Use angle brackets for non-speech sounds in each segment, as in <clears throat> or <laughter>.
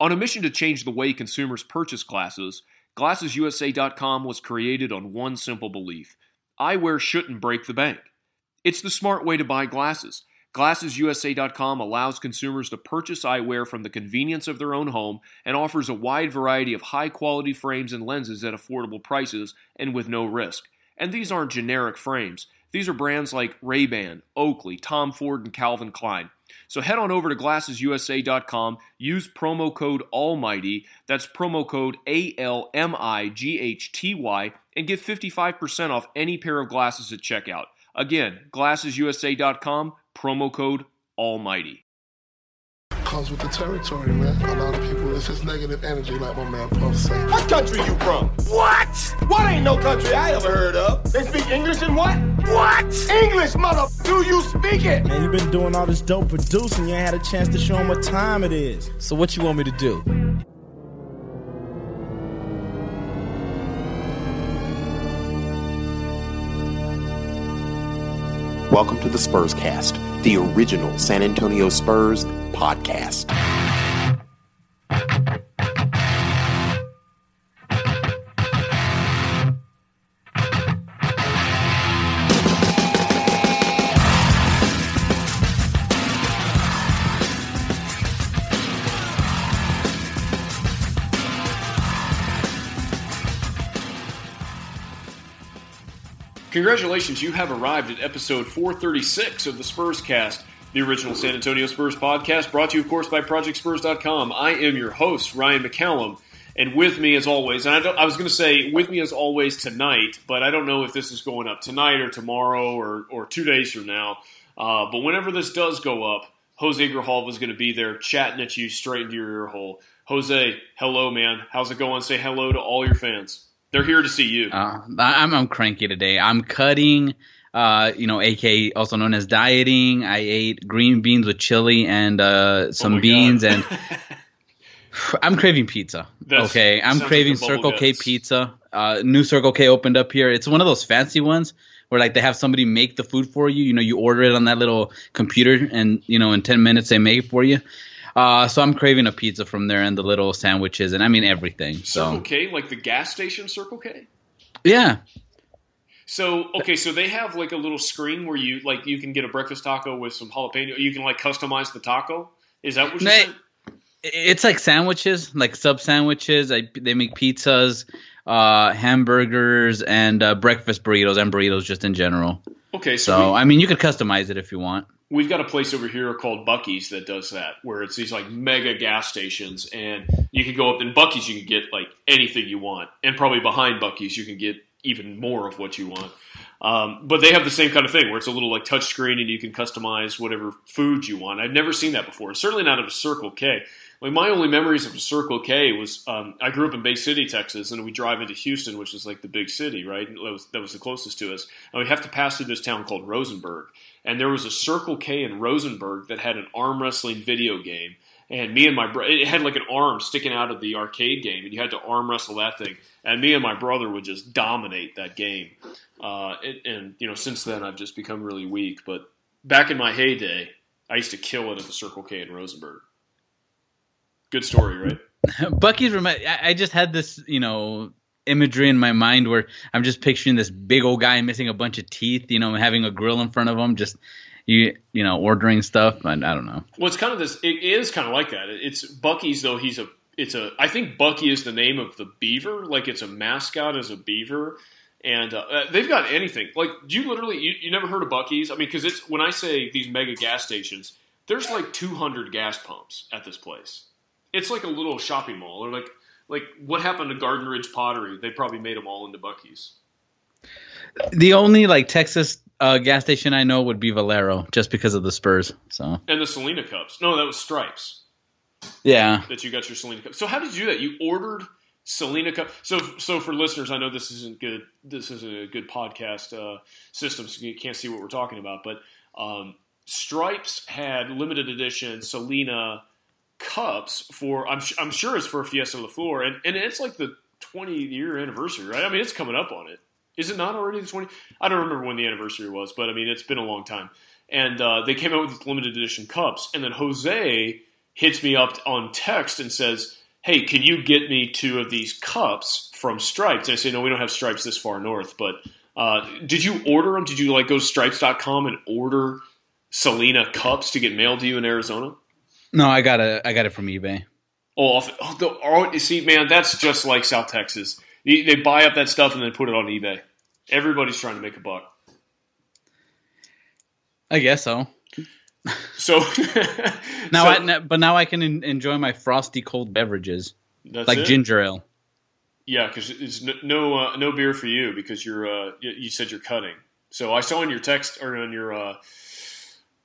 On a mission to change the way consumers purchase glasses, GlassesUSA.com was created on one simple belief eyewear shouldn't break the bank. It's the smart way to buy glasses. GlassesUSA.com allows consumers to purchase eyewear from the convenience of their own home and offers a wide variety of high quality frames and lenses at affordable prices and with no risk. And these aren't generic frames. These are brands like Ray-Ban, Oakley, Tom Ford, and Calvin Klein. So head on over to glassesusa.com, use promo code ALMIGHTY, that's promo code A L M I G H T Y, and get 55% off any pair of glasses at checkout. Again, glassesusa.com, promo code ALMIGHTY. Comes with the territory, man. A lot of people, it's just negative energy, like my man Puff say. What country you from? What? What ain't no country I ever heard of? They speak English and what? What? English, mother. Do you speak it? Man, you been doing all this dope producing. You ain't had a chance to show them what time it is. So what you want me to do? Welcome to the Spurs Cast, the original San Antonio Spurs podcast. Congratulations, you have arrived at episode 436 of the Spurs Cast, the original San Antonio Spurs podcast, brought to you, of course, by ProjectSpurs.com. I am your host, Ryan McCallum, and with me, as always, and I, I was going to say with me as always tonight, but I don't know if this is going up tonight or tomorrow or, or two days from now. Uh, but whenever this does go up, Jose Grijalva is going to be there chatting at you straight into your ear hole. Jose, hello, man. How's it going? Say hello to all your fans. They're here to see you. Uh, I'm I'm cranky today. I'm cutting, uh, you know, AK also known as dieting. I ate green beans with chili and uh, some my beans, and <sighs> I'm craving pizza. That's- okay, I'm like craving the Circle K pizza. Uh, new Circle K opened up here. It's one of those fancy ones where like they have somebody make the food for you. You know, you order it on that little computer, and you know, in ten minutes they make it for you. Uh, so I'm craving a pizza from there and the little sandwiches, and I mean everything. So Circle K, like the gas station Circle K? yeah, So okay, so they have like a little screen where you like you can get a breakfast taco with some jalapeno. You can like customize the taco. Is that what you said? It's like sandwiches, like sub sandwiches. I, they make pizzas, uh, hamburgers, and uh, breakfast burritos and burritos just in general. Okay, so, So we, I mean, you could customize it if you want. we've got a place over here called Buc-ee's that does that, where it's these like mega gas stations, and you can go up in Buc-ee's. You can get like anything you want, and probably behind Buc-ee's you can get even more of what you want. Um, but they have the same kind of thing where it's a little like touch screen and you can customize whatever food you want. I've never seen that before. Certainly not at a Circle K. Like my only memories of a Circle K was um, I grew up in Bay City, Texas, and we drive into Houston, which is like the big city, right? That was, that was the closest to us, and we have to pass through this town called Rosenberg. And there was a Circle K in Rosenberg that had an arm wrestling video game. And me and my brother, it had like an arm sticking out of the arcade game, and you had to arm wrestle that thing. And me and my brother would just dominate that game. Uh, and, you know, since then I've just become really weak. But back in my heyday, I used to kill it at the Circle K in Rosenberg. Good story, right? <laughs> Buc-ee's. Remi- I just had this, you know, imagery in my mind where I'm just picturing this big old guy missing a bunch of teeth, you know, having a grill in front of him, just you, you know, ordering stuff. And I don't know. Well, it's kind of this. It is kind of like that. It's Buc-ee's though. He's a. It's a. I think Buc-ee is the name of the beaver. Like it's a mascot as a beaver, and uh, uh, they've got anything. Like do you literally you, you never heard of Buc-ee's? I mean, because it's when I say these mega gas stations, there's like 200 gas pumps at this place. It's like a little shopping mall, or like like what happened to Garden Ridge Pottery? They probably made them all into Buc-ee's. The only like Texas uh, gas station I know would be Valero, just because of the Spurs. So And the Selena cups. No, that was Stripes. yeah, that you got your Selena cup. So how did you do that? You ordered Selena cup. So so for listeners, I know this isn't good. This isn't a good podcast uh, system, so you can't see what we're talking about. But um, Stripes had limited edition Selena cups for. I'm, I'm sure it's for Fiesta La Flor, and and it's like the 20 year anniversary, right? I mean, it's coming up on it. Is it not already the 20? I don't remember when the anniversary was, but I mean, it's been a long time. And uh, they came out with limited edition cups, and then Jose hits me up on text and says, "Hey, can you get me two of these cups from Stripes?" And I say, "No, we don't have Stripes this far north, but." Uh, did you order them? Did you like go to stripes.com and order Selena cups to get mailed to you in Arizona? No, I got it. I got it from eBay. Oh, off, oh, the, oh, you see, man, that's just like South Texas. They, they buy up that stuff and then put it on eBay. Everybody's trying to make a buck. I guess so. So <laughs> <laughs> Now, so I, but now I can en- enjoy my frosty cold beverages like it? ginger ale. Yeah, because it's no no, uh, no beer for you because you're uh, you, you said you're cutting. So I saw in your text or on your uh,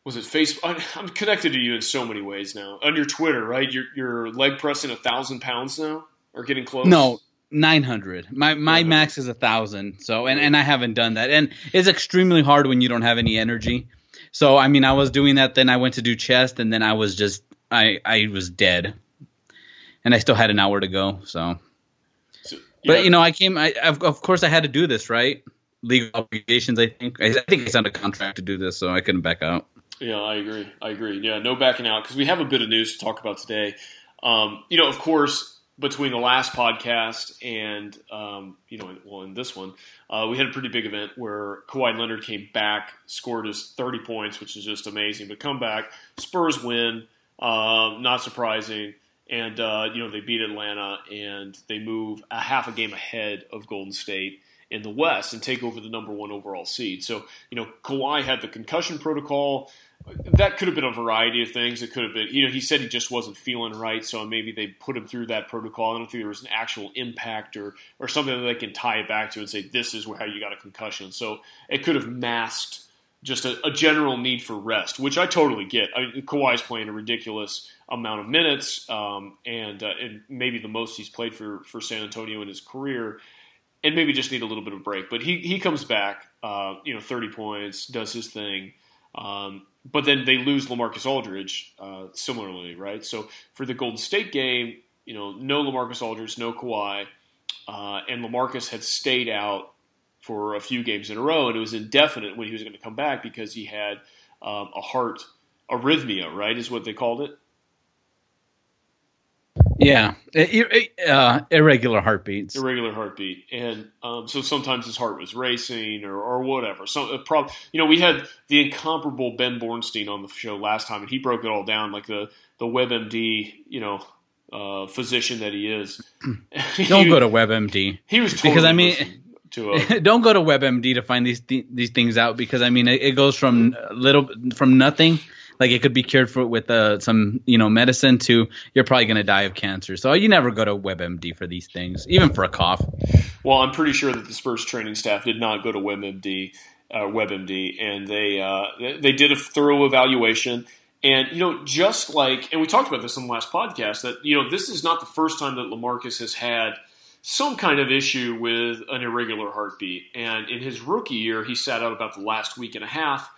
was it Facebook? I'm connected to you in so many ways now. On your Twitter, right? You're you're leg pressing a thousand pounds now, or getting close. No, nine hundred. My my 900. max is a thousand. So and and I haven't done that, and it's extremely hard when you don't have any energy. So I mean, I was doing that. Then I went to do chest, and then I was just I I was dead, and I still had an hour to go. So, So, but yeah. you know, I came. I of, of course I had to do this, right? Legal obligations. I think. I, I think I signed a contract to do this, so I couldn't back out. Yeah, I agree. I agree. Yeah, no backing out because we have a bit of news to talk about today. Um, you know, of course, between the last podcast and um, you know, well, in this one, uh, we had a pretty big event where Kawhi Leonard came back, scored his 30 points, which is just amazing. But come back, Spurs win, um, not surprising, and uh, you know they beat Atlanta and they move a half a game ahead of Golden State in the West and take over the number one overall seed. So, you know, Kawhi had the concussion protocol. That could have been a variety of things. It could have been, you know, he said he just wasn't feeling right, so maybe they put him through that protocol. I don't think there was an actual impact or, or something that they can tie it back to and say, this is how you got a concussion. So it could have masked just a, a general need for rest, which I totally get. I mean, Kawhi's playing a ridiculous amount of minutes, um, and, uh, and maybe the most he's played for, for San Antonio in his career and maybe just need a little bit of a break. But he, he comes back, uh, you know, 30 points, does his thing. Um, but then they lose Lamarcus Aldridge uh, similarly, right? So for the Golden State game, you know, no Lamarcus Aldridge, no Kawhi, uh, and Lamarcus had stayed out for a few games in a row, and it was indefinite when he was going to come back because he had um, a heart arrhythmia, right? Is what they called it. Yeah, uh, irregular heartbeats. irregular heartbeat, and um, so sometimes his heart was racing or, or whatever. So, prob- you know, we had the incomparable Ben Bornstein on the show last time, and he broke it all down, like the the WebMD, you know, uh, physician that he is. <clears throat> Don't go to WebMD. He was totally because I mean. a, <laughs> don't go to WebMD to find these th- these things out because I mean it, it goes from little from nothing like it could be cured for with uh, some you know medicine to you're probably going to die of cancer. So you never go to WebMD for these things, even for a cough. Well, I'm pretty sure that the Spurs training staff did not go to WebMD, uh, WebMD, and they uh, they did a thorough evaluation. And you know, just like, and we talked about this in the last podcast, that you know, this is not the first time that Lamarcus has had some kind of issue with an irregular heartbeat. And in his rookie year, he sat out about the last week and a half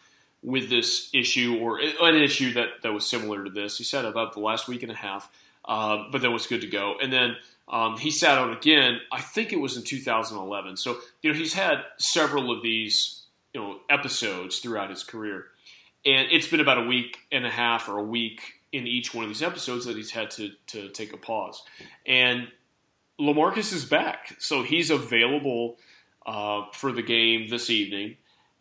with this issue, or an issue that that was similar to this. He sat about the last week and a half, uh, but then was good to go. And then um, he sat out again. I think it was in 2011. So you know he's had several of these you know episodes throughout his career, and it's been about a week and a half or a week in each one of these episodes that he's had to to take a pause. And Lamarcus is back, so he's available uh, for the game this evening.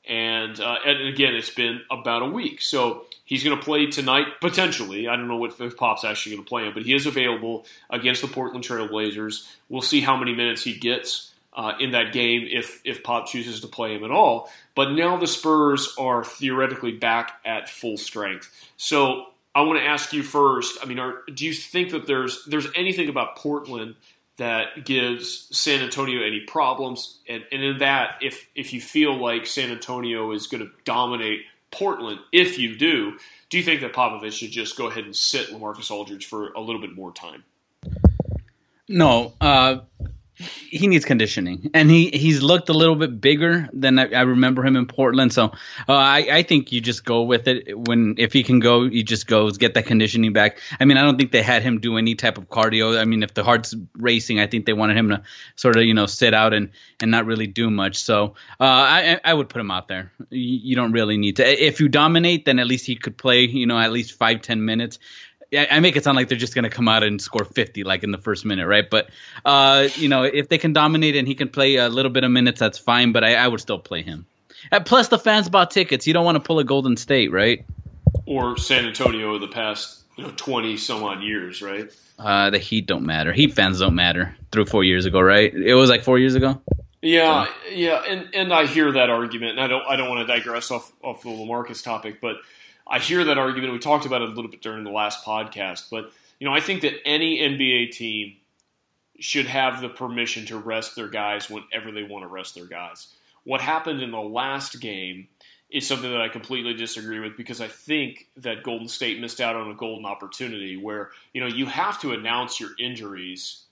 And, uh, and again, it's been about a week. So he's going to play tonight, potentially. I don't know what if Pop's actually going to play him, but he is available against the Portland Trail Blazers. We'll see how many minutes he gets uh, in that game if, if Pop chooses to play him at all. But now the Spurs are theoretically back at full strength. So I want to ask you first. I mean, are, do you think that there's there's anything about Portland that gives San Antonio any problems? And, and in that, if if you feel like San Antonio is going to dominate Portland, if you do, do you think that Popovich should just go ahead and sit Lamarcus Aldridge for a little bit more time? No, uh, he needs conditioning, and he he's looked a little bit bigger than I, I remember him in Portland. So uh, I I think you just go with it when if he can go, he just goes get that conditioning back. I mean, I don't think they had him do any type of cardio. I mean, if the heart's racing, I think they wanted him to sort of you know sit out and and not really do much. So uh, I I would put him out there. You, you don't really need to. If you dominate, then at least he could play you know at least five ten minutes I make it sound like they're just going to come out and score 50 like in the first minute, right? But uh, you know, if they can dominate and he can play a little bit of minutes, that's fine. But I, I would still play him. And plus, the fans bought tickets. You don't want to pull a Golden State, right? Or San Antonio the past you know twenty some odd years, right? Uh, the Heat don't matter. Heat fans don't matter. Through four years ago, right? It was like four years ago. Yeah, yeah, and, and I hear that argument, and I don't I don't want to digress off off the Lamarcus topic, but I hear that argument. We talked about it a little bit during the last podcast, but you know I think that any NBA team should have the permission to rest their guys whenever they want to rest their guys. What happened in the last game is something that I completely disagree with because I think that Golden State missed out on a golden opportunity where you know you have to announce your injuries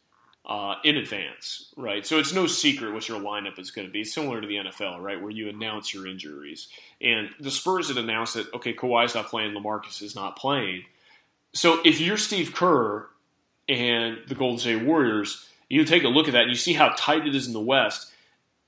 uh, in advance, right? So it's no secret what your lineup is going to be, similar to the NFL, right, where you announce your injuries. And the Spurs had announced that okay, Kawhi's not playing, Lamarcus is not playing. So if you're Steve Kerr and the Golden State Warriors, you take a look at that and you see how tight it is in the West.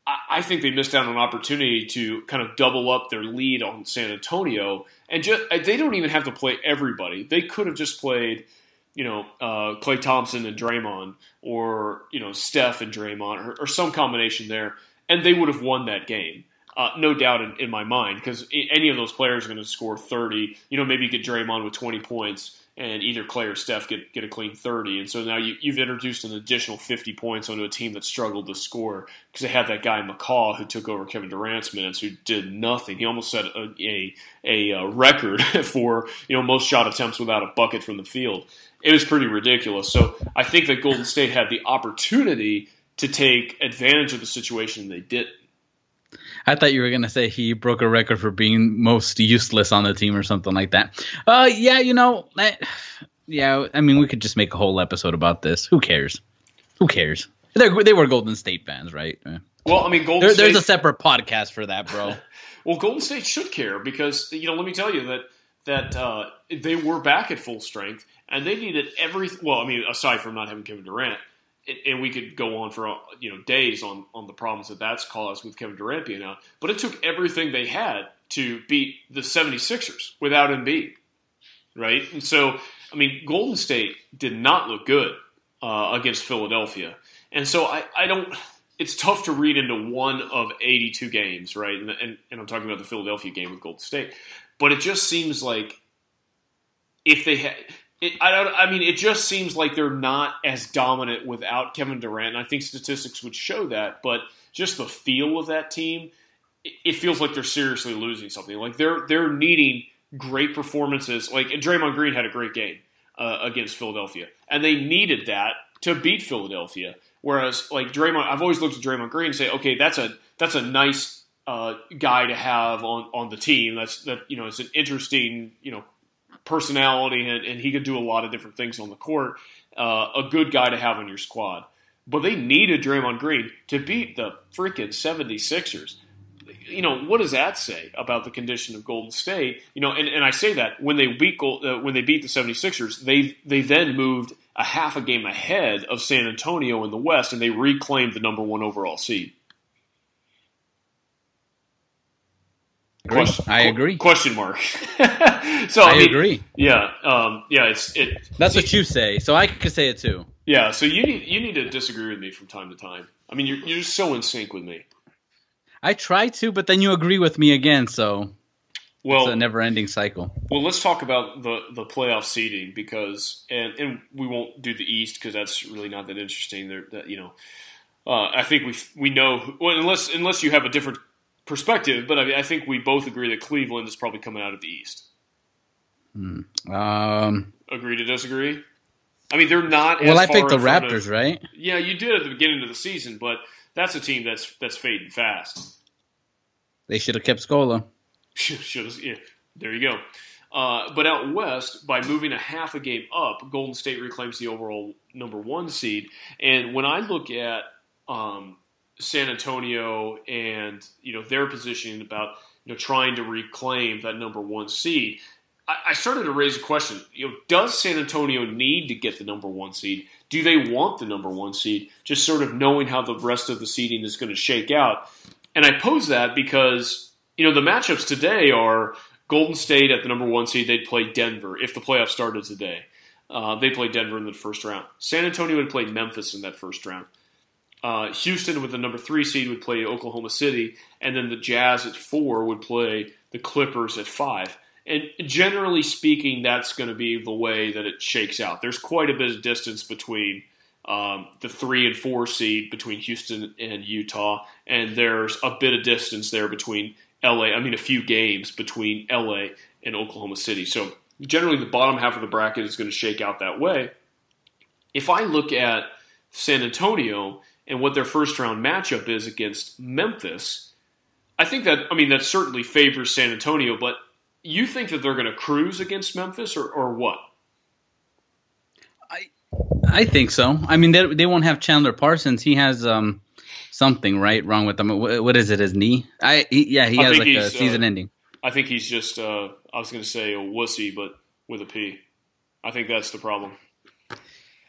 I think they missed out on an opportunity to kind of double up their lead on San Antonio, and just they don't even have to play everybody. They could have just played, you know, uh, Klay Thompson and Draymond, or you know, Steph and Draymond, or, or some combination there, and they would have won that game. Uh, no doubt in, in my mind, because any of those players are going to score 30. You know, maybe get Draymond with 20 points, and either Klay or Steph get, get a clean 30. And so now you, have introduced an additional 50 points onto a team that struggled to score because they had that guy McCaw who took over Kevin Durant's minutes who did nothing. He almost set a, a, a, a record <laughs> for you know most shot attempts without a bucket from the field. It was pretty ridiculous. So I think that Golden State had the opportunity to take advantage of the situation they didn't. I thought you were gonna say he broke a record for being most useless on the team or something like that. Uh, yeah, you know, I, yeah. I mean, we could just make a whole episode about this. Who cares? Who cares? They're, they were Golden State fans, right? Well, I mean, Golden there, State. There's a separate podcast for that, bro. <laughs> well, Golden State should care because you know, let me tell you that that uh, they were back at full strength and they needed every. Well, I mean, aside from not having Kevin Durant, and we could go on for you know days on on the problems that that's caused with Kevin Durant being out. But it took everything they had to beat the 76ers without Embiid, right? And so, I mean, Golden State did not look good uh, against Philadelphia, and so I, I don't. It's tough to read into one of 82 games, right? And, and, and I'm talking about the Philadelphia game with Golden State, but it just seems like if they had it, I don't. I mean, it just seems like they're not as dominant without Kevin Durant. I think statistics would show that, but just the feel of that team, it, it feels like they're seriously losing something. Like they're they're needing great performances. Like and Draymond Green had a great game uh, against Philadelphia, and they needed that to beat Philadelphia. Whereas like Draymond, I've always looked at Draymond Green and say, okay, that's a that's a nice uh, guy to have on, on the team. That's that you know it's an interesting you know personality, and, and he could do a lot of different things on the court. Uh, a good guy to have on your squad. But they needed Draymond Green to beat the freaking 76ers. You know, what does that say about the condition of Golden State? You know, and, and I say that when they beat uh, when they beat the 76ers, they they then moved a half a game ahead of San Antonio in the West and they reclaimed the number 1 overall seed. Question, I agree. Question mark. <laughs> so I, I mean, agree. Yeah, um, yeah. It's it. That's what you say, so I could say it too. Yeah. So you need you need to disagree with me from time to time. I mean, you're you're just so in sync with me. I try to, but then you agree with me again. So well, it's a never-ending cycle. Well, let's talk about the the playoff seeding because, and and we won't do the East because that's really not that interesting. There, that you know, uh, I think we we know well, unless unless you have a different perspective, but I, mean, I think we both agree that Cleveland is probably coming out of the East. Hmm. Um, agree to disagree? I mean, they're not. well, I picked the Raptors, of, right? Yeah, you did at the beginning of the season, but that's a team that's that's fading fast. They should have kept Scola. <laughs> should have. Yeah, there you go. Uh, but out west, by moving a half a game up, Golden State reclaims the overall number one seed. And when I look at um, San Antonio and you know their positioning about you know trying to reclaim that number one seed. I, started to raise a question. You know, does San Antonio need to get the number one seed? Do they want the number one seed? Just sort of knowing how the rest of the seeding is going to shake out. And I pose that because you know the matchups today are Golden State at the number one seed. They'd play Denver if the playoffs started today. Uh, they play Denver in the first round. San Antonio would play Memphis in that first round. Uh, Houston, with the number three seed, would play Oklahoma City, and then the Jazz at four would play the Clippers at five. And generally speaking, that's going to be the way that it shakes out. There's quite a bit of distance between um, the three and four seed between Houston and Utah, and there's a bit of distance there between LA. I mean, a few games between LA and Oklahoma City. So generally, the bottom half of the bracket is going to shake out that way. If I look at San Antonio and what their first round matchup is against Memphis, I think that I mean that certainly favors San Antonio, but you think that they're going to cruise against Memphis or, or what? I I think so. I mean, they they won't have Chandler Parsons. He has um something right wrong with him. What is it? His knee? I he, yeah, he I has like a uh, season ending. I think he's just uh, I was going to say a wussy, but with a P. I think that's the problem.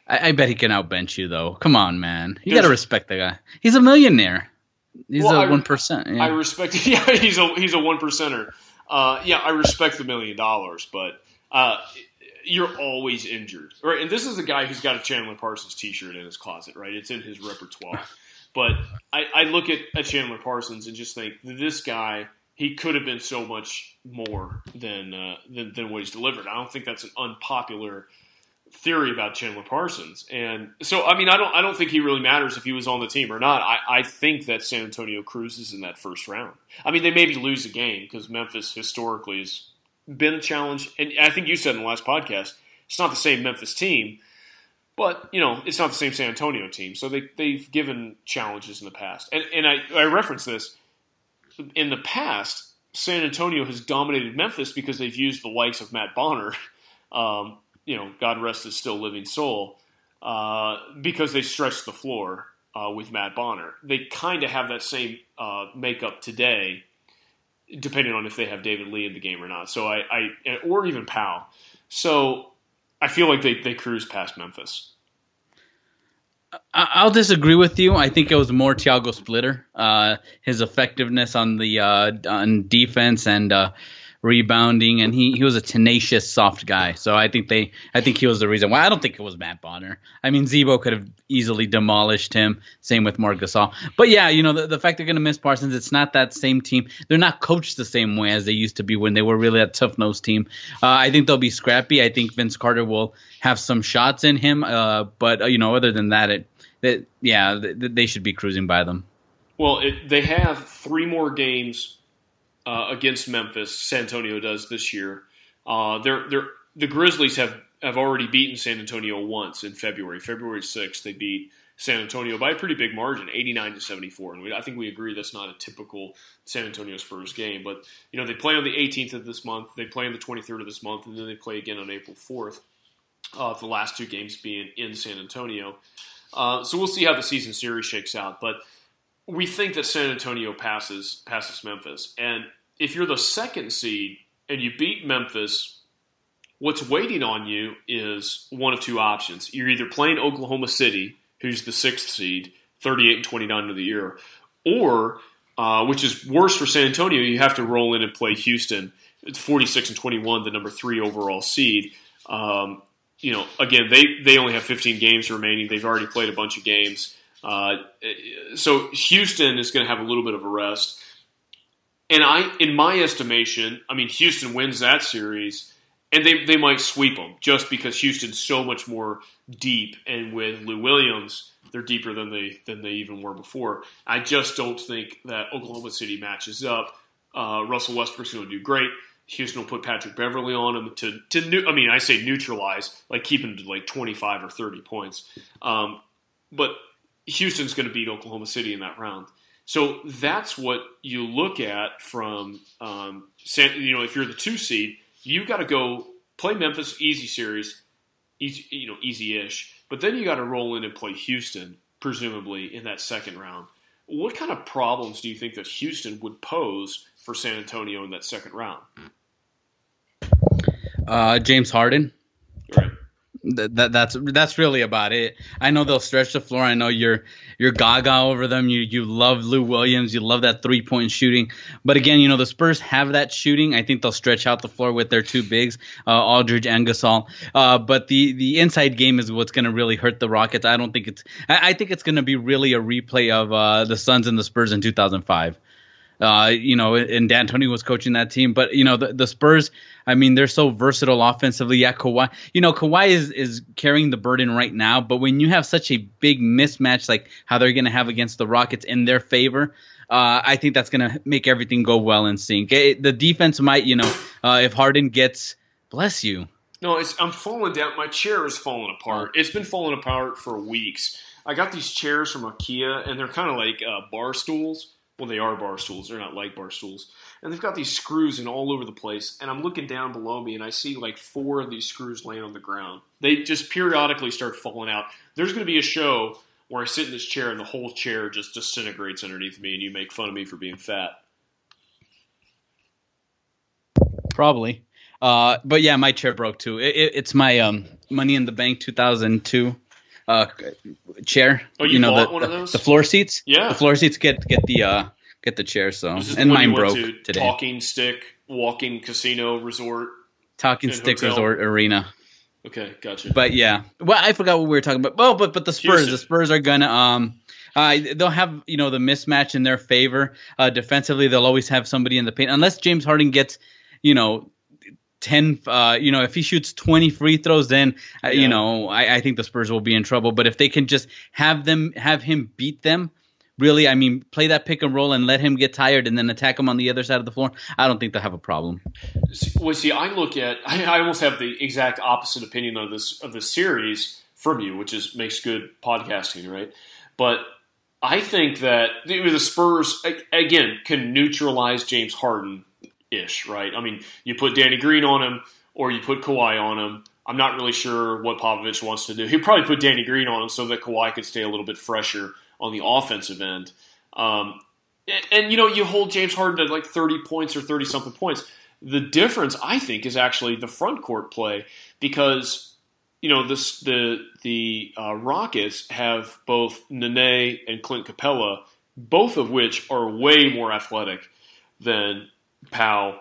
I, I bet he can outbench you though. Come on, man. You Does- got to respect the guy. He's a millionaire. He's Well, a one percent. I respect. <laughs> Yeah, he's a he's a one percenter. Uh, yeah, I respect the million dollars, but uh, you're always injured, right? And this is a guy who's got a Chandler Parsons T-shirt in his closet, right? It's in his repertoire. But I, I look at, at Chandler Parsons and just think this guy, he could have been so much more than, uh, than than what he's delivered. I don't think that's an unpopular theory about Chandler Parsons. And so, I mean, I don't, I don't think he really matters if he was on the team or not. I, I think that San Antonio cruises in that first round. I mean, they maybe lose a game because Memphis historically has been a challenge. And I think you said in the last podcast, it's not the same Memphis team, but you know, it's not the same San Antonio team. So they, they've given challenges in the past. And, and I, I reference this in the past. San Antonio has dominated Memphis because they've used the likes of Matt Bonner. <laughs> Um, you know, God rest his still living soul, uh, because they stretched the floor uh, with Matt Bonner. They kind of have that same uh, makeup today, depending on if they have David Lee in the game or not. So I, I or even Pau. So I feel like they, they cruise past Memphis. I'll disagree with you. I think it was more Thiago Splitter. Uh, his effectiveness on the uh, on defense and uh, rebounding, and he, he was a tenacious, soft guy. So I think they, I think he was the reason why. I don't think it was Matt Bonner. I mean, Z-Bo could have easily demolished him. Same with Marc Gasol. But yeah, you know, the, the fact they're going to miss Parsons, it's not that same team. They're not coached the same way as they used to be when they were really a tough nosed team. Uh, I think they'll be scrappy. I think Vince Carter will have some shots in him. Uh, but uh, you know, other than that, it, that yeah, th- they should be cruising by them. Well, it, they have three more games uh, against Memphis. San Antonio does this year. Uh, they're, they're, the Grizzlies have, have already beaten San Antonio once in February. February 6th, they beat San Antonio by a pretty big margin, 89 to 74. And we, I think we agree that's not a typical San Antonio Spurs game. But, you know, they play on the 18th of this month, they play on the 23rd of this month, and then they play again on April 4th. Uh, the last two games being in San Antonio. Uh, so we'll see how the season series shakes out. But we think that San Antonio passes passes Memphis, and if you're the second seed and you beat Memphis, what's waiting on you is one of two options. You're either playing Oklahoma City, who's the sixth seed, 38 and 29 of the year, or uh, which is worse for San Antonio, you have to roll in and play Houston. It's 46 and 21, the number three overall seed. Um, you know, again, they they only have 15 games remaining. They've already played a bunch of games. Uh, so Houston is going to have a little bit of a rest. And I, in my estimation, I mean, Houston wins that series, and they they might sweep them just because Houston's so much more deep, and with Lou Williams, they're deeper than they than they even were before. I just don't think that Oklahoma City matches up. Uh, Russell Westbrook's going to do great. Houston will put Patrick Beverley on him to to new, I mean I say neutralize like keep him to like 25 or 30 points. Um, but Houston's going to beat Oklahoma City in that round. So that's what you look at from um, San, you know if you're the two seed, you got to go play Memphis easy series, easy you know easy-ish, but then you got to roll in and play Houston presumably in that second round. What kind of problems do you think that Houston would pose for San Antonio in that second round? Uh, James Harden. Right. Th- that that's that's really about it. I know they'll stretch the floor. I know you're you're gaga over them. You you love Lou Williams. You love that three point shooting. But again, you know the Spurs have that shooting. I think they'll stretch out the floor with their two bigs, uh, Aldridge and Gasol. Uh, but the the inside game is what's going to really hurt the Rockets. I don't think it's. I, I think it's going to be really a replay of uh, the Suns and the Spurs in 2005. Uh, you know, and D'Antoni was coaching that team. But you know, the, the Spurs, I mean, they're so versatile offensively. Yeah, Kawhi, you know, Kawhi is is carrying the burden right now. But when you have such a big mismatch like how they're going to have against the Rockets in their favor. Uh, I think that's going to make everything go well in sync. It, the defense might, you know, uh, if Harden gets, bless you, No, I'm falling down. My chair is falling apart. It's been falling apart for weeks. I got these chairs from IKEA, and they're kind of like uh, bar stools. Well, they are bar stools. They're not like bar stools. And they've got these screws in all over the place. And I'm looking down below me, and I see like four of these screws laying on the ground. They just periodically start falling out. There's going to be a show where I sit in this chair, and the whole chair just disintegrates underneath me, and you make fun of me for being fat. Probably. Uh, but yeah, my chair broke too. It, it, it's my um, Money in the Bank 2002 uh, chair. Oh, you know bought the, one of those? The floor seats. Yeah. The floor seats get get the uh, get the chair. So This is the and mine broke to today. Talking Stick Walking Casino Resort. Talking Stick hotel. Resort Arena. Okay, gotcha. But yeah, well, I forgot what we were talking about. Well, but but the Spurs, Houston. the Spurs are gonna um, uh, they'll have you know the mismatch in their favor. Uh, defensively, they'll always have somebody in the paint unless James Harden gets you know. 10 uh you know if he shoots 20 free throws then uh, Yeah. you know I, I think the spurs will be in trouble but if they can just have them have him beat them really i mean play that pick and roll and let him get tired and then attack him on the other side of the floor i don't think they'll have a problem Well, see, I look at I, <laughs> I almost have the exact opposite opinion of this of this series from you, which is makes good podcasting, right? But I think that the, the Spurs again can neutralize James Harden ish, right? I mean, you put Danny Green on him, or you put Kawhi on him. I'm not really sure what Popovich wants to do. He'd probably put Danny Green on him so that Kawhi could stay a little bit fresher on the offensive end. Um, and, and, you know, you hold James Harden to like 30 points or 30 something points. The difference, I think, is actually the front court play because you know this the the uh, Rockets have both Nene and Clint Capela, both of which are way more athletic than Pau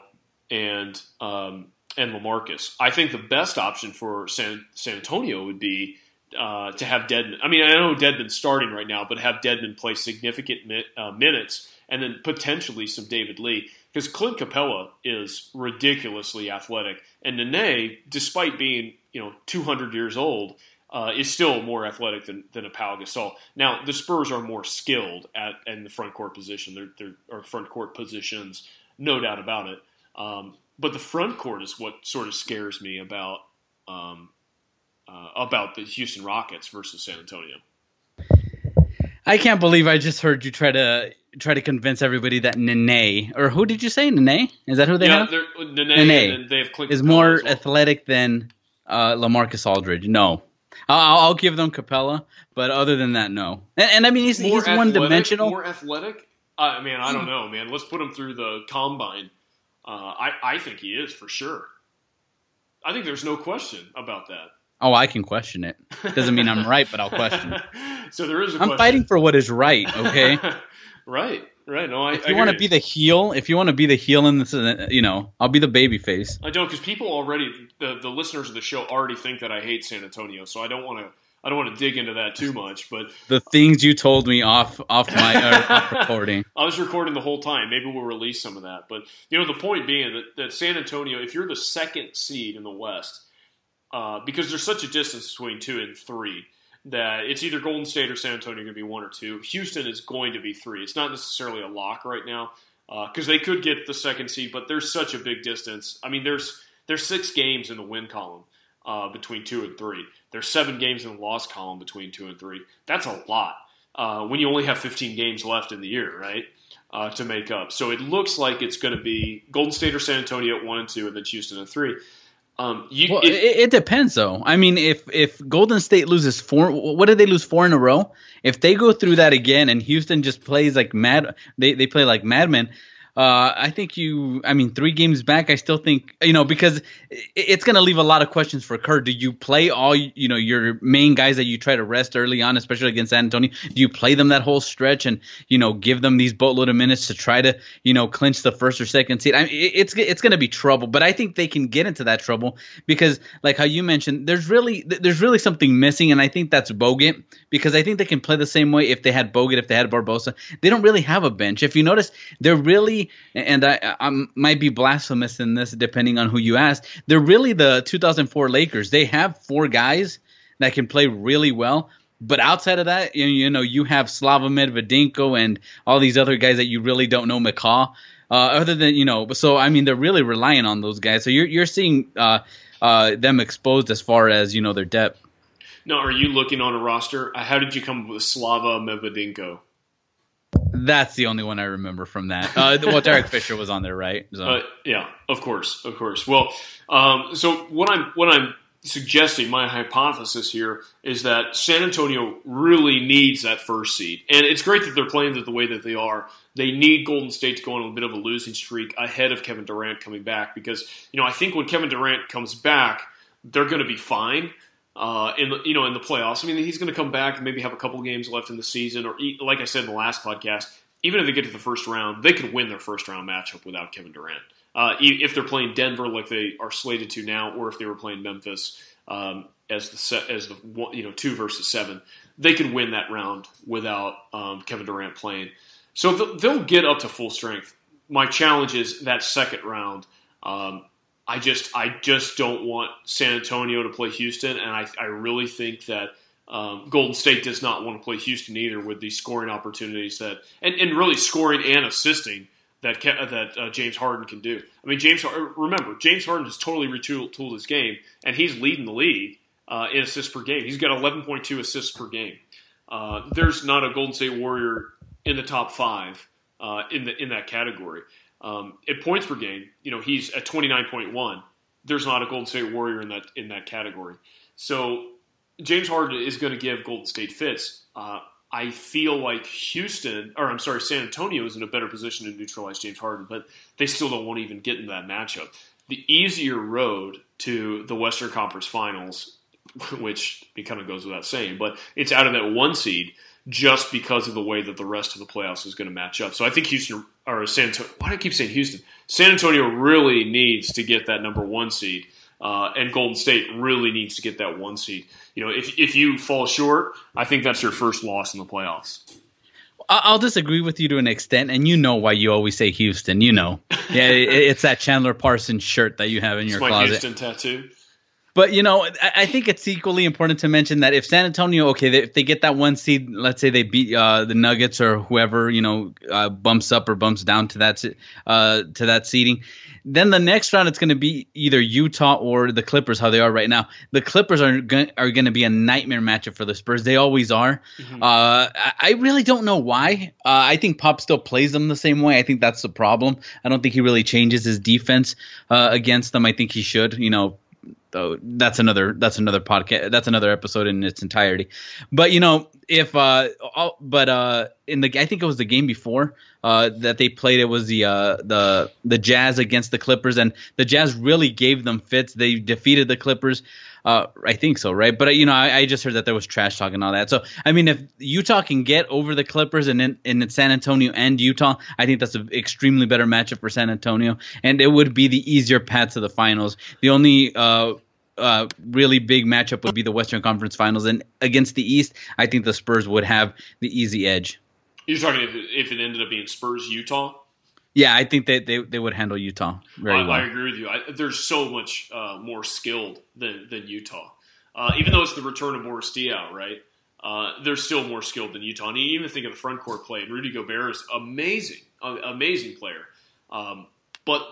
and um, and Lamarcus. I think the best option for San, San Antonio would be uh, to have Dedmon. I mean, I know Dedmon's starting right now, but have Dedmon play significant mi- uh, minutes and then potentially some David Lee because Clint Capela is ridiculously athletic, and Nene, despite being you know 200 years old, uh, is still more athletic than, than a Pau Gasol. Now the Spurs are more skilled at in the front court position. They're, they're or front court positions, no doubt about it. Um, but the front court is what sort of scares me about um, uh, about the Houston Rockets versus San Antonio. I can't believe I just heard you try to try to convince everybody that Nene or who did you say Nene? Is that who they yeah, have? Nene, Nene and they have Is more well. athletic than uh, Lamarcus Aldridge? No, I'll, I'll give them Capela, but other than that, no. And, and I mean, he's, more he's one dimensional. More athletic. Uh, man, I don't know, man. Let's put him through the combine. Uh, I I think he is for sure. I think there's no question about that. Oh, I can question it. Doesn't mean I'm <laughs> right, but I'll question it. so there is a I'm question. fighting for what is right. Okay. <laughs> right, right. No, I. if you want to be the heel, if you want to be the heel in this, uh, you know, I'll be the baby face. I don't because people already the the listeners of the show already think that I hate San Antonio, so I don't want to. I don't want to dig into that too much, but The things you told me off off my uh, off <laughs> recording. I was recording the whole time. Maybe we'll release some of that. But you know, the point being that, that San Antonio, if you're the second seed in the West, uh, because there's such a distance between two and three, that it's either Golden State or San Antonio going to be one or two. Houston is going to be three. It's not necessarily a lock right now because they could get the second seed, but there's such a big distance. I mean, there's there's six games in the win column uh, between two and three. There's seven games in the loss column between two and three. That's a lot uh, when you only have 15 games left in the year, right? Uh, to make up. So it looks like it's going to be Golden State or San Antonio at one and two, and then Houston at three. Um, you, Well, if- it, it depends, though. I mean, if if Golden State loses four, what did they lose four in a row? If they go through that again, and Houston just plays like mad, they they play like madmen. Uh, I think you. I mean, three games back, I still think you know because it's going to leave a lot of questions for Kerr. Do you play all you know your main guys that you try to rest early on, especially against San Antonio? Do you play them that whole stretch and you know give them these boatload of minutes to try to you know clinch the first or second seed? I mean, it's it's going to be trouble, but I think they can get into that trouble because, like how you mentioned, there's really there's really something missing, and I think that's Bogut because I think they can play the same way if they had Bogut, if they had Barbosa. They don't really have a bench. If you notice, they're really and I, I might be blasphemous in this depending on who you ask. They're really the 2004 Lakers. They have four guys that can play really well. But outside of that, you, you know, you have Slava Medvedenko and all these other guys that you really don't know McCaw. Uh, other than you know, so I mean, they're really relying on those guys. So you're you're seeing uh, uh, them exposed as far as you know their depth. No, are you looking on a roster? How did you come up with Slava Medvedenko? That's the only one I remember from that. Uh, well, Derek Fisher was on there, right? So. Uh, yeah, of course, of course. Well, um, so what I'm what I'm suggesting, my hypothesis here is that San Antonio really needs that first seed, and it's great that they're playing it the way that they are. They need Golden State to go on a bit of a losing streak ahead of Kevin Durant coming back because you know I think when Kevin Durant comes back, they're going to be fine uh, in the, you know in the playoffs. I mean, he's going to come back and maybe have a couple games left in the season, or like I said in the last podcast, even if they get to the first round, they could win their first round matchup without Kevin Durant. Uh, if they're playing Denver like they are slated to now, or if they were playing Memphis um, as the as the you know two versus seven, they could win that round without um, Kevin Durant playing. So they'll get up to full strength. My challenge is that second round. Um, I just I just don't want San Antonio to play Houston, and I, I really think that um, Golden State does not want to play Houston either with these scoring opportunities that and, and really scoring and assisting that that uh, James Harden can do. I mean, James remember James Harden has totally retooled his game, and he's leading the league uh, in assists per game. He's got 11.2 assists per game. Uh, there's not a Golden State Warrior in the top five uh, in the in that category. Um, at points per game, you know, he's at 29.1. There's not a Golden State Warrior in that in that category. So James Harden is going to give Golden State fits. Uh, I feel like Houston, or I'm sorry, San Antonio is in a better position to neutralize James Harden, but they still don't want to even get in that matchup. The easier road to the Western Conference Finals, <laughs> which it kind of goes without saying, but it's out of that one seed just because of the way that the rest of the playoffs is going to match up. So I think Houston or San Antonio. Why do I keep saying Houston? San Antonio really needs to get that number one seed, uh, and Golden State really needs to get that one seed. You know, if if you fall short, I think that's your first loss in the playoffs. I'll disagree with you to an extent, and you know why you always say Houston. You know, yeah, it's that Chandler Parsons shirt that you have in your it's my closet. Houston tattoo. But you know, I think it's equally important to mention that if San Antonio, okay, if they get that one seed, let's say they beat uh, the Nuggets or whoever, you know, uh, bumps up or bumps down to that uh, to that seeding, then the next round it's going to be either Utah or the Clippers, how they are right now. The Clippers are going are going to be a nightmare matchup for the Spurs. They always are. Mm-hmm. Uh, I really don't know why. Uh, I think Pop still plays them the same way. I think that's the problem. I don't think he really changes his defense uh, against them. I think he should. You know, though that's another that's another podcast that's another episode in its entirety. But you know if uh all, but uh in the i think it was the game before uh that they played it was the uh the the jazz against the clippers and the jazz really gave them fits. They defeated the clippers uh, I think so, right? But uh, you know, I, I, just heard that there was trash talk and all that. So, I mean, if Utah can get over the Clippers and in, in San Antonio and Utah, I think that's an extremely better matchup for San Antonio, and it would be the easier path to the finals. The only uh, uh, really big matchup would be the Western Conference Finals, and against the East, I think the Spurs would have the easy edge. You're talking if if it ended up being Spurs Utah. Yeah, I think that they, they would handle Utah very I, well. I agree with you. I, they're so much uh, more skilled than than Utah. Uh, even though it's the return of Boris Diaw, right? Uh, they're still more skilled than Utah. And you even think of the front court play. Rudy Gobert is amazing, amazing player. Um, but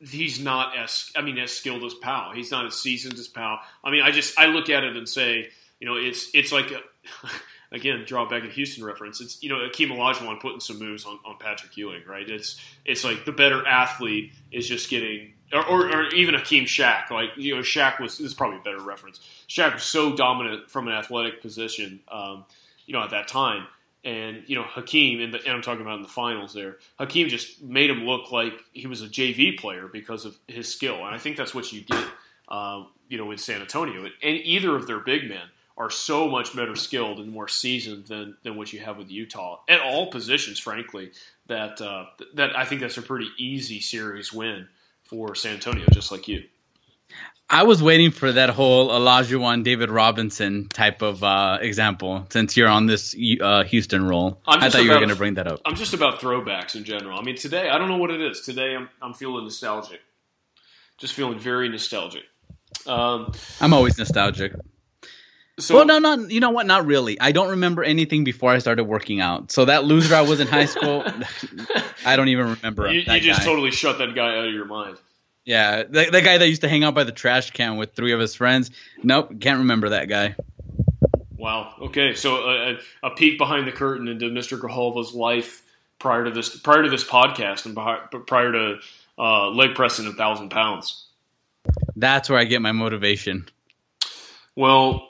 he's not as I mean as skilled as Pau. He's not as seasoned as Pau. I mean, I just I look at it and say, you know, it's it's like a, <laughs> again draw back a Houston reference. It's you know Akeem Olajuwon putting some moves on, on Patrick Ewing, right? It's it's like the better athlete is just getting. Or, or, or even Hakeem Shaq, like you know, Shaq was this is probably a better reference. Shaq was so dominant from an athletic position, um, you know, at that time And you know Hakeem, and, and I'm talking about in the finals. There, Hakeem just made him look like he was a JV player because of his skill, and I think that's what you get, uh, you know, in San Antonio. And either of their big men are so much better skilled and more seasoned than than what you have with Utah at all positions. Frankly, that uh, that I think that's a pretty easy series win for San Antonio, just like you. I was waiting for that whole Elijah Olajuwon David Robinson type of uh, example since you're on this uh, Houston roll. I thought you were going to bring that up. I'm just about throwbacks in general. I mean, today I don't know what it is. Today I'm I'm feeling nostalgic, just feeling very nostalgic. Um, I'm always nostalgic. So, well, no, not you know what? Not really. I don't remember anything before I started working out. So that loser I was in high school, <laughs> I don't even remember. You, you just guy. totally shut that guy out of your mind. Yeah, the guy that used to hang out by the trash can with three of his friends. Nope, can't remember that guy. Wow. Okay, so a, a peek behind the curtain into Mr. Grijalva's life prior to this prior to this podcast and prior to uh, leg pressing a thousand pounds. That's where I get my motivation. Well,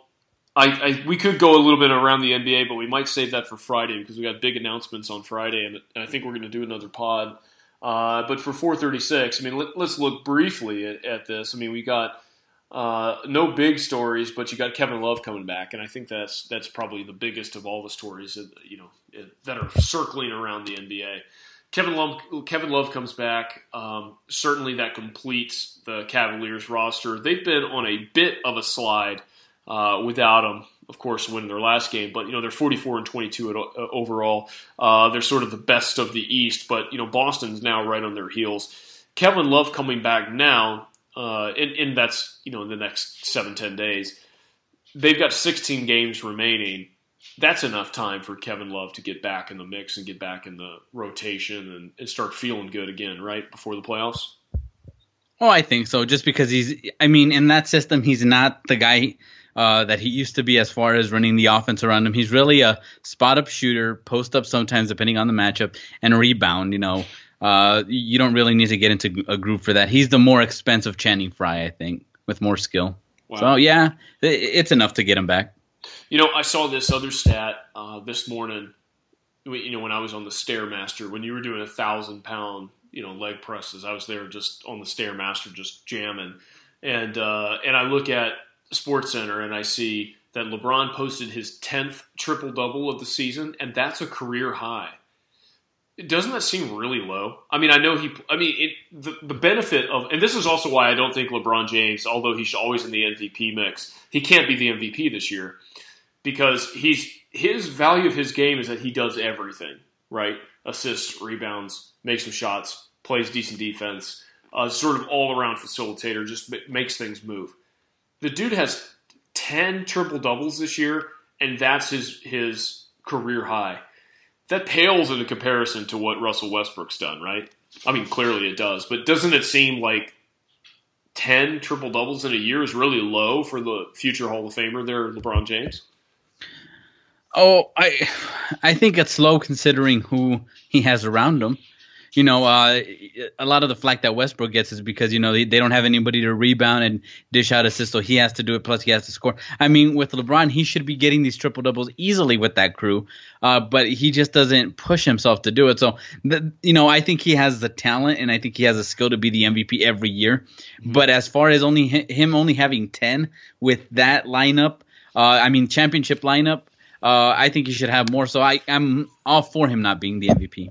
I, I, we could go a little bit around the NBA, but we might save that for Friday because we got big announcements on Friday, and, and I think we're going to do another pod uh, but for 436, I mean, let, us look briefly at, at, this. I mean, we got uh, no big stories, but you got Kevin Love coming back, and I think that's that's probably the biggest of all the stories that you know that are circling around the NBA. Kevin Love, Kevin Love comes back. Um, certainly, that completes the Cavaliers roster. They've been on a bit of a slide uh, without him of course, winning their last game. But you know they're 44 and 22 at, uh, overall. Uh, they're sort of the best of the East. But you know Boston's now right on their heels. Kevin Love coming back now, uh, and, and that's you know in the next seven ten days. They've got 16 games remaining. That's enough time for Kevin Love to get back in the mix and get back in the rotation and, and start feeling good again, right before the playoffs. Oh, I think so. Just because he's, I mean, in that system, he's not the guy uh, that he used to be as far as running the offense around him. He's really a spot up shooter, post up sometimes depending on the matchup, and rebound. You know, uh, you don't really need to get into a group for that. He's the more expensive Channing Frye, I think, with more skill. Wow. So yeah, it's enough to get him back. You know, I saw this other stat uh, this morning. You know, when I was on the stairmaster, when you were doing a thousand pound, you know, leg presses, I was there just on the stairmaster, just jamming, and uh, and I look at SportsCenter and I see that LeBron posted his 10th triple double of the season, and that's a career high. Doesn't that seem really low? I mean, I know he. I mean, it, the the benefit of, and this is also why I don't think LeBron James, although he's always in the MVP mix, he can't be the MVP this year because he's his value of his game is that he does everything right: assists, rebounds, makes some shots, plays decent defense, uh, sort of all around facilitator, just makes things move the dude has 10 triple doubles this year, and that's his his career high. That pales in comparison to what Russell Westbrook's done, right? I mean, clearly it does, but doesn't it seem like 10 triple doubles in a year is really low for the future Hall of Famer there, LeBron James? Oh, I I think it's low considering who he has around him you know, uh, a lot of the flack that Westbrook gets is because you know they, they don't have anybody to rebound and dish out assists, so he has to do it. Plus, he has to score. I mean, with LeBron, he should be getting these triple doubles easily with that crew, uh, but he just doesn't push himself to do it. So, the, you know, I think he has the talent and I think he has a skill to be the MVP every year. Mm-hmm. But as far as only him only having ten with that lineup, uh, I mean, championship lineup. Uh, I think he should have more. So I, I'm all for him not being the MVP.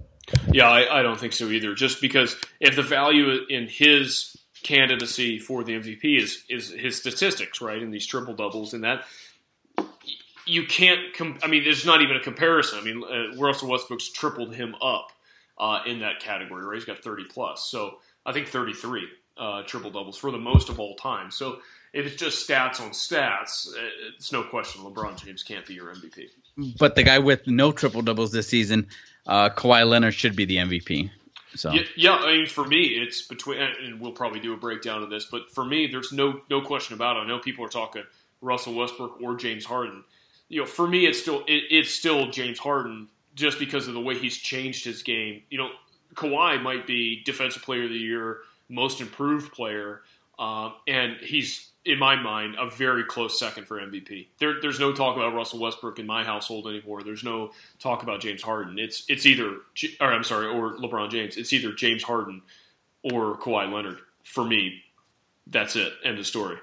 Yeah, I, I, don't think so either. Just because if the value in his candidacy for the MVP is is his statistics, right, in these triple doubles, and that you can't. Com- I mean, there's not even a comparison. I mean, uh, Russell Westbrook's tripled him up uh, in that category, right? He's got 30 plus, so I think 33 uh, triple doubles for the most of all time. So if it's just stats on stats, uh, it's no question LeBron James can't be your MVP. But the guy with no triple doubles this season uh, Kawhi Leonard should be the MVP. So yeah, yeah, I mean, for me, it's between, and we'll probably do a breakdown of this, but for me, there's no no question about it. I know people are talking Russell Westbrook or James Harden. You know, for me, it's still it, it's still James Harden just because of the way he's changed his game. You know, Kawhi might be Defensive Player of the Year, Most Improved Player, um, and he's in my mind, a very close second for MVP. There, there's no talk about Russell Westbrook in my household anymore. There's no talk about James Harden. It's it's either, or I'm sorry, or LeBron James. It's either James Harden or Kawhi Leonard for me. That's it. End of story.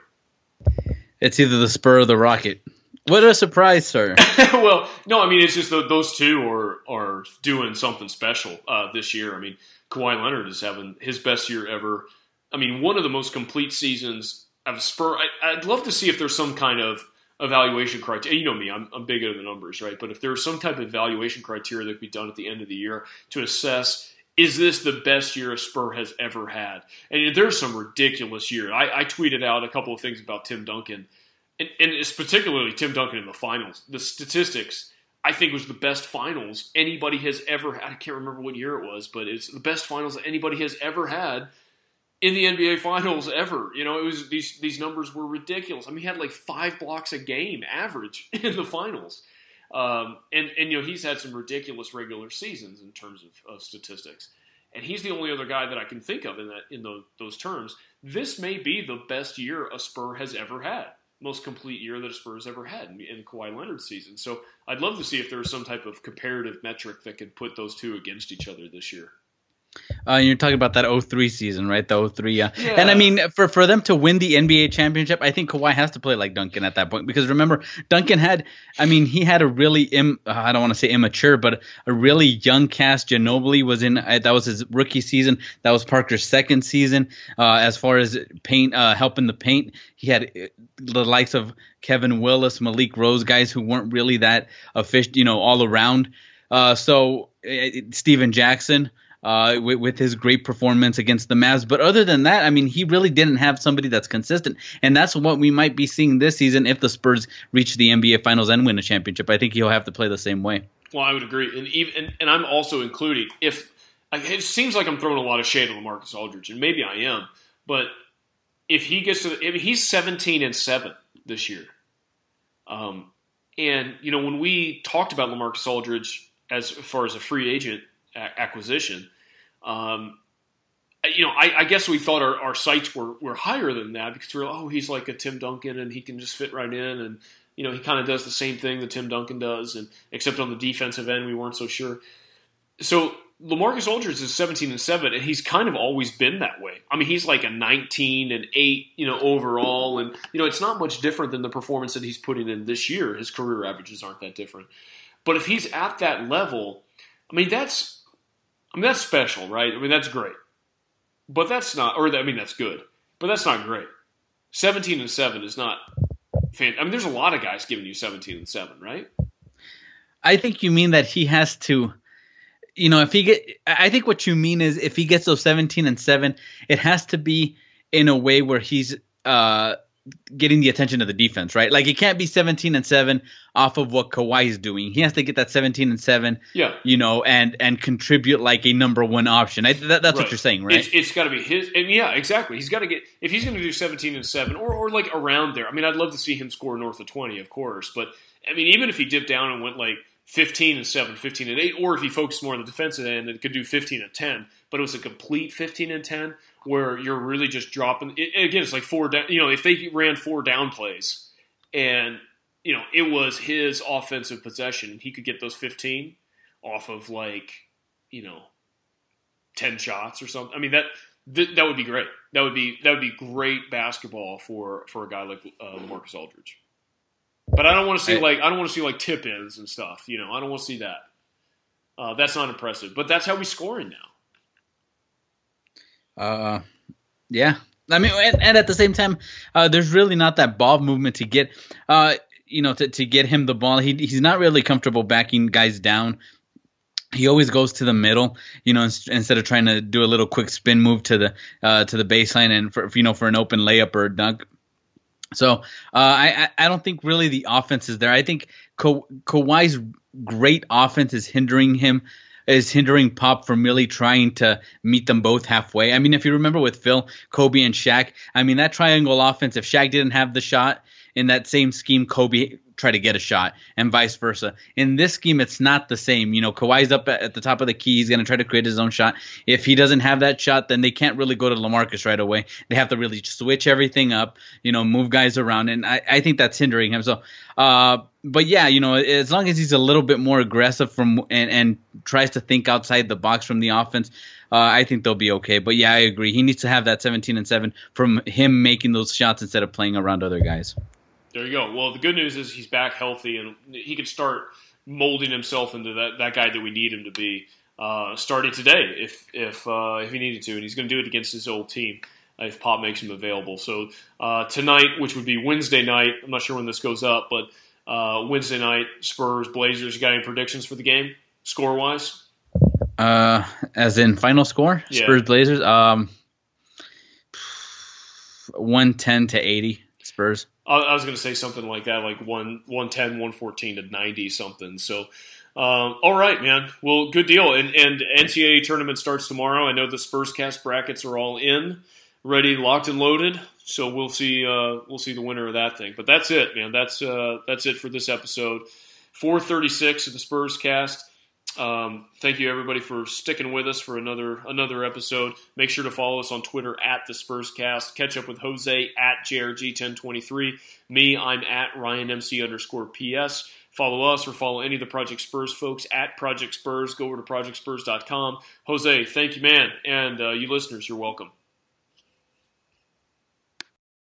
It's either the Spur or the Rocket. What a surprise, sir! <laughs> well, no, I mean it's just the, those two are are doing something special uh, this year. I mean, Kawhi Leonard is having his best year ever. I mean, one of the most complete seasons of Spur. I, would love to see if there's some kind of evaluation criteria. You know me, I'm, I'm big into the numbers, right? But if there's some type of evaluation criteria that could be done at the end of the year to assess is this the best year a Spur has ever had? And there's some ridiculous year. I, I tweeted out a couple of things about Tim Duncan, and, and it's particularly Tim Duncan in the finals. The statistics. I think was the best finals anybody has ever had. I can't remember what year it was, but it's the best finals that anybody has ever had in the NBA Finals ever. You know, it was these these numbers were ridiculous. I mean, he had like five blocks a game average <laughs> in the finals, um, and and you know he's had some ridiculous regular seasons in terms of, of, statistics, and he's the only other guy that I can think of in that in those, those terms. This may be the best year a Spur has ever had. Most complete year that a Spur has ever had in, in Kawhi Leonard's season. So I'd love to see if there was some type of comparative metric that could put those two against each other this year. Uh, you're talking about that 03 season, right? The 03. Uh, yeah. And I mean, for, for them to win the NBA championship, I think Kawhi has to play like Duncan at that point because remember, Duncan had, I mean, he had a really, Im, uh, I don't want to say immature, but a really young cast. Ginobili was in, uh, that was his rookie season. That was Parker's second season. Uh, as far as paint, uh, helping the paint, he had the likes of Kevin Willis, Malik Rose, guys who weren't really that efficient, you know, all around. so Stephen Jackson uh, with, with, his great performance against the Mavs. But other than that, I mean, he really didn't have somebody that's consistent, and that's what we might be seeing this season if the Spurs reach the NBA Finals and win a championship. I think he'll have to play the same way. Well, I would agree, and even and, and I'm also including if it seems like I'm throwing a lot of shade on Marcus Aldridge, and maybe I am, but if he gets to, he's 17 and seven this year, um, and you know when we talked about Lamarcus Aldridge as far as a free agent acquisition, um, you know, I, I, guess we thought our, our sights were, were higher than that because we are oh, he's like a Tim Duncan and he can just fit right in. And, you know, he kind of does the same thing that Tim Duncan does. And except on the defensive end, we weren't so sure. So Lamarcus Aldridge is 17 and 7, and he's kind of always been that way. I mean, he's like a 19 and 8, you know, overall. And, you know, it's not much different than the performance that he's putting in this year. His career averages aren't that different. But if he's at that level, I mean, that's I mean, that's special, right? I mean, that's great. But that's not, or I mean, that's good. But that's not great. 17 and 7 is not fan- I mean, there's a lot of guys giving you 17 and 7, right? I think you mean that he has to you know, if he get I think what you mean is if he gets those 17 and 7, it has to be in a way where he's uh getting the attention of the defense, right? Like it can't be 17 and 7 off of what Kawhi is doing. He has to get that 17 and 7, yeah. you know, and and contribute like a number one option. I, that, that's right. what you're saying, right? it's, it's got to be his and yeah, exactly. He's got to get if he's going to do 17 and 7 or or like around there. I mean, I'd love to see him score north of 20, of course, but I mean, even if he dipped down and went like 15 and 7, 15 and 8, or if he focused more on the defensive end and could do 15 and 10, but it was a complete 15 and 10 where you're really just dropping. It, again, it's like four down. You know, if they ran four down plays, and you know it was his offensive possession, and he could get those 15 off of like you know 10 shots or something. I mean that th- that would be great. That would be that would be great basketball for for a guy like uh, Marcus Aldridge. But I don't want to see like I don't want to see like tip ins and stuff. You know, I don't want to see that. Uh, that's not impressive. But that's how we scoring now. Uh, yeah. I mean, and, and at the same time, uh, there's really not that ball movement to get, uh, you know, to, to get him the ball. He, he's not really comfortable backing guys down. He always goes to the middle, you know, instead of trying to do a little quick spin move to the uh, to the baseline and for you know for an open layup or a dunk. So uh, I I don't think really the offense is there. I think Ka- Kawhi's great offense is hindering him is hindering Pop from really trying to meet them both halfway. I mean, if you remember with Phil, Kobe, and Shaq, I mean that triangle offense. If Shaq didn't have the shot in that same scheme, Kobe try to get a shot, and vice versa. In this scheme, it's not the same. You know, Kawhi's up at, at the top of the key. He's going to try to create his own shot. If he doesn't have that shot, then they can't really go to Lamarcus right away. They have to really switch everything up. You know, move guys around, and I, I think that's hindering him. So, uh, but yeah, you know, as long as he's a little bit more aggressive from and and tries to think outside the box from the offense, uh, I think they'll be okay. But yeah, I agree. He needs to have that 17 and seven from him making those shots instead of playing around other guys. There you go. Well, the good news is he's back healthy and he can start molding himself into that, that guy that we need him to be uh, starting today if if uh, if he needed to, and he's going to do it against his old team if Pop makes him available. So uh, tonight, which would be Wednesday night, I'm not sure when this goes up, but uh, Wednesday night, Spurs Blazers. You got any predictions for the game, score wise? Uh, as in final score, Yeah. Spurs Blazers. Um, one ten to eighty Spurs. I, was going to say something like that, like one one ten, one fourteen to ninety something. So. Um, all right, man. Well, good deal. And, and NCAA tournament starts tomorrow. I know the Spurscast brackets are all in, ready, locked and loaded. So we'll see. Uh, we'll see the winner of that thing. But that's it, man. That's uh, that's it for this episode. 436 of the Spurscast. Um, thank you everybody for sticking with us for another another episode. Make sure to follow us on Twitter at the Spurscast. Catch up with Jose at JRG1023. Me, I'm at RyanMC underscore PS. Follow us or follow any of the Project Spurs folks at Project Spurs. Go over to projectspurs.com. Jose, thank you, man, and uh, you listeners, you're welcome.